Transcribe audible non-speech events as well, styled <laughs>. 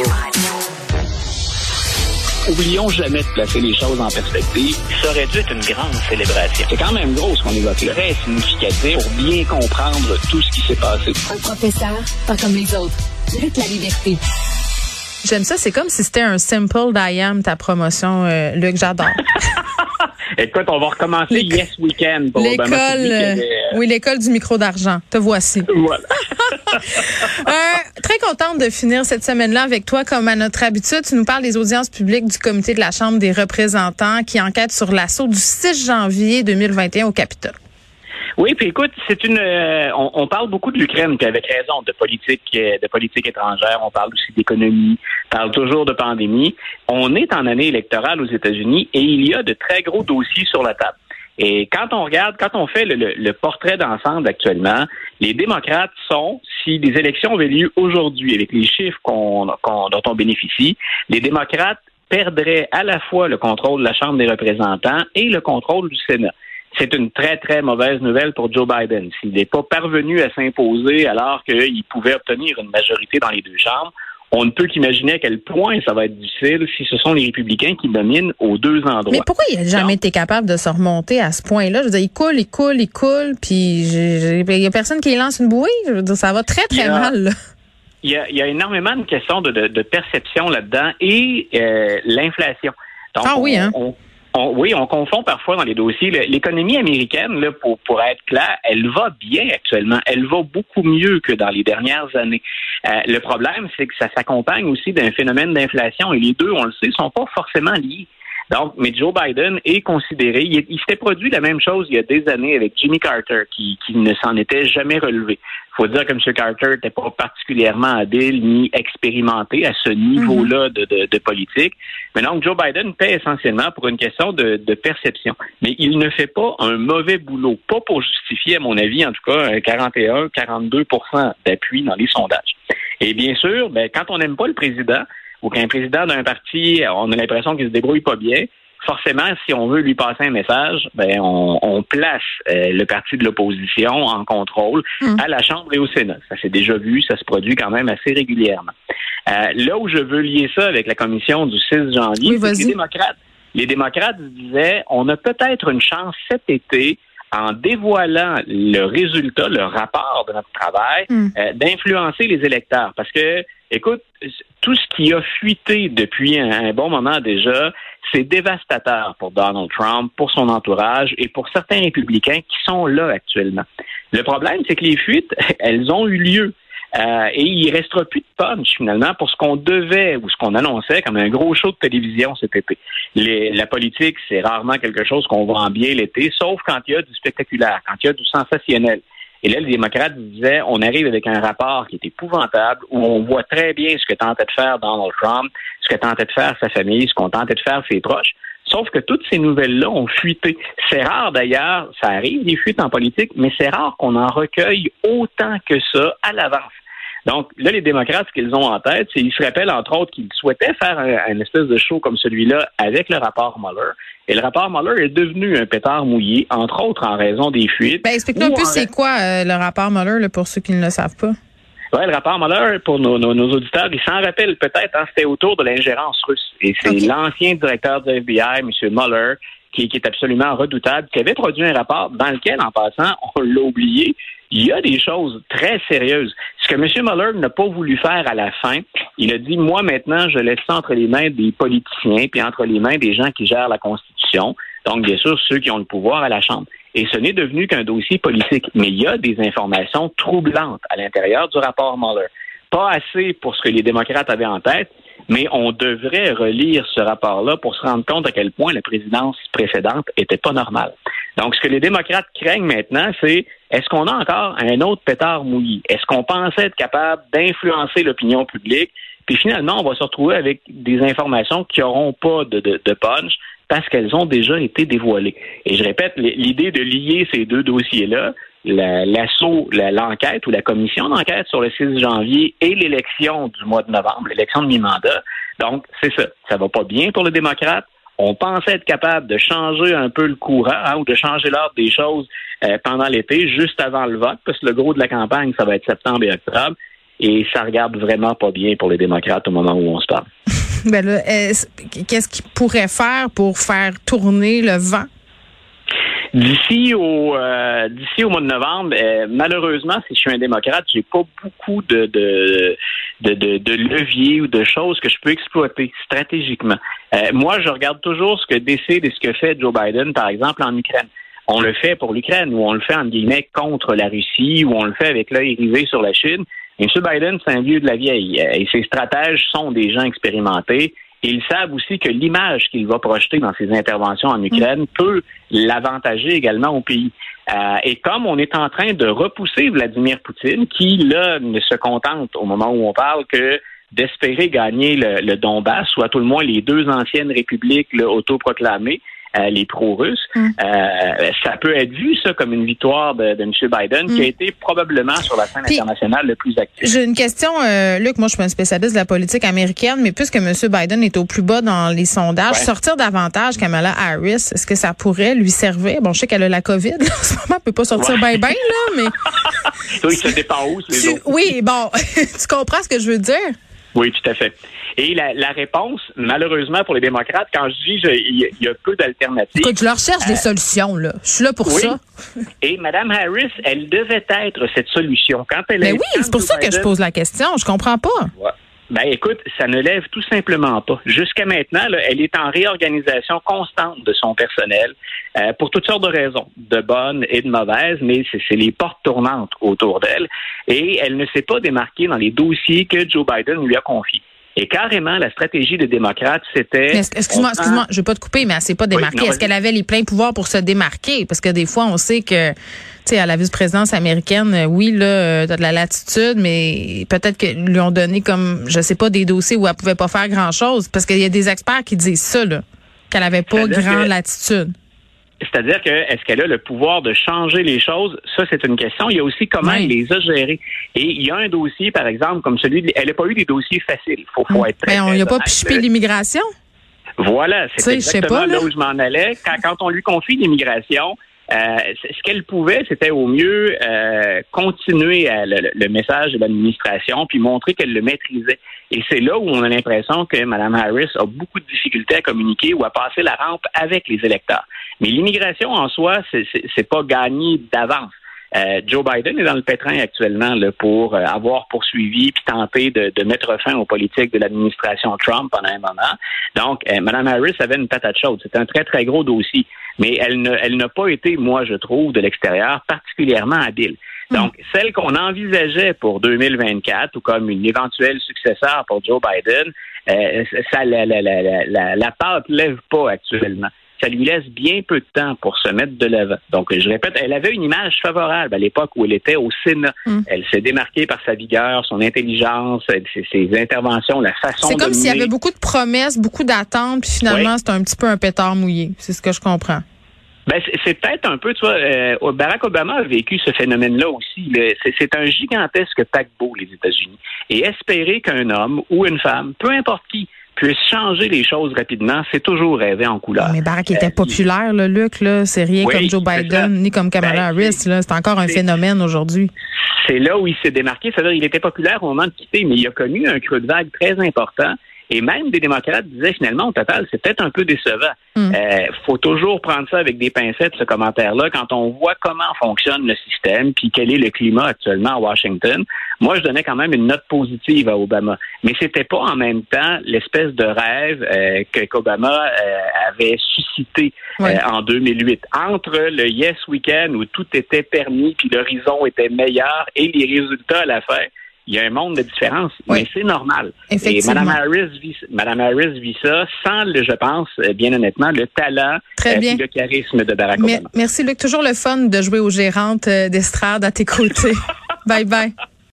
Radio. Oublions jamais de placer les choses en perspective. Ça aurait dû être une grande célébration. C'est quand même gros ce qu'on évoque là. Très significatif pour bien comprendre tout ce qui s'est passé. Un professeur, pas comme les autres. Lutte la liberté. J'aime ça. C'est comme si c'était un simple d'IAM, ta promotion, euh, Luc. J'adore. <laughs> Écoute, on va recommencer Yes Weekend. L'école, euh, euh, oui, l'école du micro d'argent. Te voici. <laughs> Voilà. <laughs> Euh, très contente de finir cette semaine-là avec toi. Comme à notre habitude, tu nous parles des audiences publiques du comité de la Chambre des représentants qui enquête sur l'assaut du 6 janvier 2021 au Capitole. Oui, puis écoute, c'est une. euh, on, parle beaucoup de l'Ukraine, puis avec raison, de politique, euh, de politique étrangère. On parle aussi d'économie. On parle toujours de pandémie. On est en année électorale aux États-Unis et il y a de très gros dossiers sur la table. Et quand on regarde, quand on fait le, le- le portrait d'ensemble actuellement, les démocrates sont, si les élections avaient lieu aujourd'hui, avec les chiffres qu'on- dont on bénéficie, les démocrates perdraient à la fois le contrôle de la Chambre des représentants et le contrôle du Sénat. C'est une très, très mauvaise nouvelle pour Joe Biden. S'il n'est pas parvenu à s'imposer alors qu'il pouvait obtenir une majorité dans les deux chambres, on ne peut qu'imaginer à quel point ça va être difficile si ce sont les républicains qui dominent aux deux endroits. Mais pourquoi il n'a jamais été capable de se remonter à ce point-là? Je veux dire, il coule, il coule, il coule, puis il n'y a personne qui lance une bouée? Je veux dire, ça va très, très mal. là. Il y a, il y a énormément de questions de, de- de perception là-dedans et euh, l'inflation. Donc, Ah oui, on- hein? on- oui, on confond parfois dans les dossiers. L'économie américaine, là, pour, pour être clair, elle va bien actuellement. Elle va beaucoup mieux que dans les dernières années. Euh, le problème, c'est que ça s'accompagne aussi d'un phénomène d'inflation et les deux, on le sait, sont pas forcément liés. Donc, mais Joe Biden est considéré. Il, il s'était produit la même chose il y a des années avec Jimmy Carter, qui, qui ne s'en était jamais relevé. Il faut dire que M. Carter n'était pas particulièrement habile ni expérimenté à ce niveau-là de, de- de politique. Mais donc, Joe Biden paie essentiellement pour une question de, de perception. Mais il ne fait pas un mauvais boulot. Pas pour justifier, à mon avis, en tout cas, un 41, 42% d'appui dans les sondages. Et bien sûr, ben, quand on n'aime pas le président, ou qu'un président d'un parti, on a l'impression qu'il se débrouille pas bien, forcément, si on veut lui passer un message, ben on, on place euh, le parti de l'opposition en contrôle Mm. à la Chambre et au Sénat. Ça s'est déjà vu, ça se produit quand même assez régulièrement. Euh, là où je veux lier ça avec la commission du 6 janvier, Oui, c'est les démocrates, les démocrates disaient, on a peut-être une chance cet été en dévoilant le résultat, le rapport de notre travail, Mm. euh, d'influencer les électeurs. Parce que, écoute, tout ce qui a fuité depuis un, bon moment déjà, c'est dévastateur pour Donald Trump, pour son entourage et pour certains républicains qui sont là actuellement. Le problème, c'est que les fuites, <laughs> elles ont eu lieu. Euh, et il restera plus de punch finalement pour ce qu'on devait ou ce qu'on annonçait comme un gros show de télévision cet été. Les- la politique, c'est rarement quelque chose qu'on vend bien l'été, sauf quand il y a du spectaculaire, quand il y a du sensationnel. Et là, les démocrates disaient, on arrive avec un rapport qui est épouvantable, où on voit très bien ce que tentait de faire Donald Trump, ce que tentait de faire sa famille, ce qu'on tentait de faire ses proches. Sauf que toutes ces nouvelles-là ont fuité. C'est rare d'ailleurs, ça arrive des fuites en politique, mais c'est rare qu'on en recueille autant que ça à l'avance. Donc là, les démocrates, ce qu'ils ont en tête, c'est ils se rappellent entre autres qu'ils souhaitaient faire un, un espèce de show comme celui-là avec le rapport Mueller. Et le rapport Mueller est devenu un pétard mouillé, entre autres en raison des fuites. Ben, explique-nous un peu en c'est quoi euh, le rapport Mueller là, pour ceux qui ne le savent pas? Ouais, le rapport Mueller, pour nos, nos, nos auditeurs, ils s'en rappellent peut-être, hein, c'était autour de l'ingérence russe. Et c'est l'ancien directeur du FBI, M. Mueller, qui, qui est absolument redoutable, qui avait produit un rapport dans lequel, en passant, on l'a oublié, il y a des choses très sérieuses. Ce que M. Mueller n'a pas voulu faire à la fin, il a dit, moi maintenant, je laisse ça entre les mains des politiciens, puis entre les mains des gens qui gèrent la Constitution, donc bien sûr ceux qui ont le pouvoir à la Chambre. Et ce n'est devenu qu'un dossier politique. Mais il y a des informations troublantes à l'intérieur du rapport Mueller. Pas assez pour ce que les démocrates avaient en tête, mais on devrait relire ce rapport-là pour se rendre compte à quel point la présidence précédente était pas normale. Donc, ce que les démocrates craignent maintenant, c'est est-ce qu'on a encore un autre pétard mouillé? Est-ce qu'on pensait être capable d'influencer l'opinion publique? Puis finalement, on va se retrouver avec des informations qui n'auront pas de, de, de punch parce qu'elles ont déjà été dévoilées. Et je répète, l'idée de lier ces deux dossiers-là, la- l'assaut, la- l'enquête ou la commission d'enquête sur le 6 janvier et l'élection du mois de novembre, l'élection de mi-mandat. Donc, c'est ça. Ça va pas bien pour les démocrates. On pensait être capable de changer un peu le courant ou de changer l'ordre des choses euh, pendant l'été, juste avant le vote, parce que le gros de la campagne, ça va être septembre et octobre. et ça regarde vraiment pas bien pour les démocrates au moment où on se parle. <laughs> ben qu'est-ce qu'ils pourraient faire pour faire tourner le vent? D'ici au euh, d'ici au mois de novembre, euh, malheureusement, si je suis un démocrate, j'ai pas beaucoup de de, de, de, leviers ou de choses que je peux exploiter stratégiquement. Euh, moi, je regarde toujours ce que décide et ce que fait Joe Biden, par exemple, en Ukraine. On le fait pour l'Ukraine, ou on le fait en guillemets contre la Russie, ou on le fait avec l'œil rivé sur la Chine. M. Biden, c'est un vieux de la vieille. Et ses stratèges sont des gens expérimentés. Ils savent aussi que l'image qu'il va projeter dans ses interventions en Ukraine peut l'avantager également au pays. Euh, et comme on est en train de repousser Vladimir Poutine, qui là ne se contente au moment où on parle que d'espérer gagner le, Donbass, ou à tout le moins les deux anciennes républiques autoproclamées, euh, les pro-russes. Mm. Euh, ça peut être vu, ça, comme une victoire de, de M. Biden, qui a mm. été probablement sur la scène internationale le plus actif. J'ai une question, euh, Luc. Moi, je suis un spécialiste de la politique américaine, mais puisque M. Biden est au plus bas dans les sondages, sortir davantage Kamala Harris, est-ce que ça pourrait lui servir? Bon, je sais qu'elle a la COVID. Là, <laughs> en ce moment, elle peut pas sortir bien, bien, là, mais... <laughs> oui, ça dépend où, les autres? Oui, bon, <laughs> tu comprends ce que je veux dire? Oui, tout à fait. Et la, la, réponse, malheureusement pour les démocrates, quand je dis il y, a peu d'alternatives. Écoute, je leur cherche des euh, solutions, là. Je suis là pour ça. <laughs> Et Mme Harris, elle devait être cette solution. Quand elle Mais oui, c'est pour ça que je pose la question. Je comprends pas. Ben écoute, ça ne lève tout simplement pas. Jusqu'à maintenant, elle est en réorganisation constante de son personnel euh, pour toutes sortes de raisons, de bonnes et de mauvaises, mais c'est les portes tournantes autour d'elle. Et elle ne s'est pas démarquée dans les dossiers que Joe Biden lui a confiés. Et carrément, la stratégie des démocrates, c'était... Excuse-moi, excuse-moi, je vais pas te couper, mais elle s'est pas démarquée. Est-ce qu'elle avait les pleins pouvoirs pour se démarquer? Parce que des fois, on sait que, tu sais, à la vice-présidence américaine, euh, oui, là, euh, t'as de la latitude, mais peut-être qu'ils lui ont donné comme, je sais pas, des dossiers où elle pouvait pas faire grand-chose. Parce qu'il y a des experts qui disent ça, là, qu'elle avait pas grand latitude. C'est-à-dire que est-ce qu'elle a le pouvoir de changer les choses? Ça, c'est une question. Il y a aussi comment elle les a gérées. Et il y a un dossier, par exemple, comme celui de, elle n'a pas eu des dossiers faciles. Il faut, faut, être très, Mais on n'y a pas pichepé l'immigration? Voilà, c'est exactement là. où je m'en allais. Quand, quand on lui confie l'immigration, euh, ce qu'elle pouvait, c'était au mieux euh, continuer le, message de l'administration puis montrer qu'elle le maîtrisait. Et c'est là où on a l'impression que Mme Harris a beaucoup de difficultés à communiquer ou à passer la rampe avec les électeurs. Mais l'immigration en soi, c'est pas gagné d'avance. Euh, Joe Biden est dans le pétrin actuellement là, pour euh, avoir poursuivi puis tenter de, de, mettre fin aux politiques de l'administration Trump pendant un moment. Donc, euh, Mme Harris avait une patate chaude. C'est un très, très gros dossier. Mais elle ne, elle n'a pas été, moi, je trouve, de l'extérieur, particulièrement habile. Hmm. Donc, celle qu'on envisageait pour 2024 ou comme une éventuelle successeur pour Joe Biden, euh, ça, la, la, la, la, la pâte lève pas actuellement ça lui laisse bien peu de temps pour se mettre de l'avant. Donc, je répète, elle avait une image favorable à l'époque où elle était au Sénat. Hmm. Elle s'est démarquée par sa vigueur, son intelligence, ses, interventions, la façon C'est comme s'il y avait beaucoup de promesses, beaucoup d'attentes, puis finalement, c'est un petit peu un pétard mouillé. C'est ce que je comprends. Ben, c'est peut-être un peu, tu vois, euh, Barack Obama a vécu ce phénomène-là aussi. C'est un gigantesque paquebot, les États-Unis. Et espérer qu'un homme ou une femme, peu importe qui, puisse changer les choses rapidement, c'est toujours rêver en couleur. Mais Barack était euh, populaire, Luc, là. C'est rien comme Joe Biden, ni comme Kamala ben, Harris, là. C'est encore un phénomène aujourd'hui. C'est là où il s'est démarqué. C'est-à-dire, il était populaire au moment de quitter, mais il a connu un creux de vague très important. Et même des démocrates disaient finalement, au total, c'est peut-être un peu décevant. Il hmm. euh, faut toujours prendre ça avec des pincettes, ce commentaire-là, quand on voit comment fonctionne le système, puis quel est le climat actuellement à Washington. Moi, je donnais quand même une note positive à Obama. Mais c'était pas en même temps l'espèce de rêve euh, que qu'Obama euh, avait suscité en 2008. Entre le Yes Weekend où tout était permis, puis l'horizon était meilleur, et les résultats à la fin, il y a un monde de différence, mais c'est normal. Et Mme Harris, vit, Mme Harris vit ça sans, le, je pense, euh, bien honnêtement, le talent et euh, le charisme de Barack Obama. Merci, Luc. Toujours le fun de jouer aux gérantes euh, d'estrade à tes côtés. <laughs> bye bye.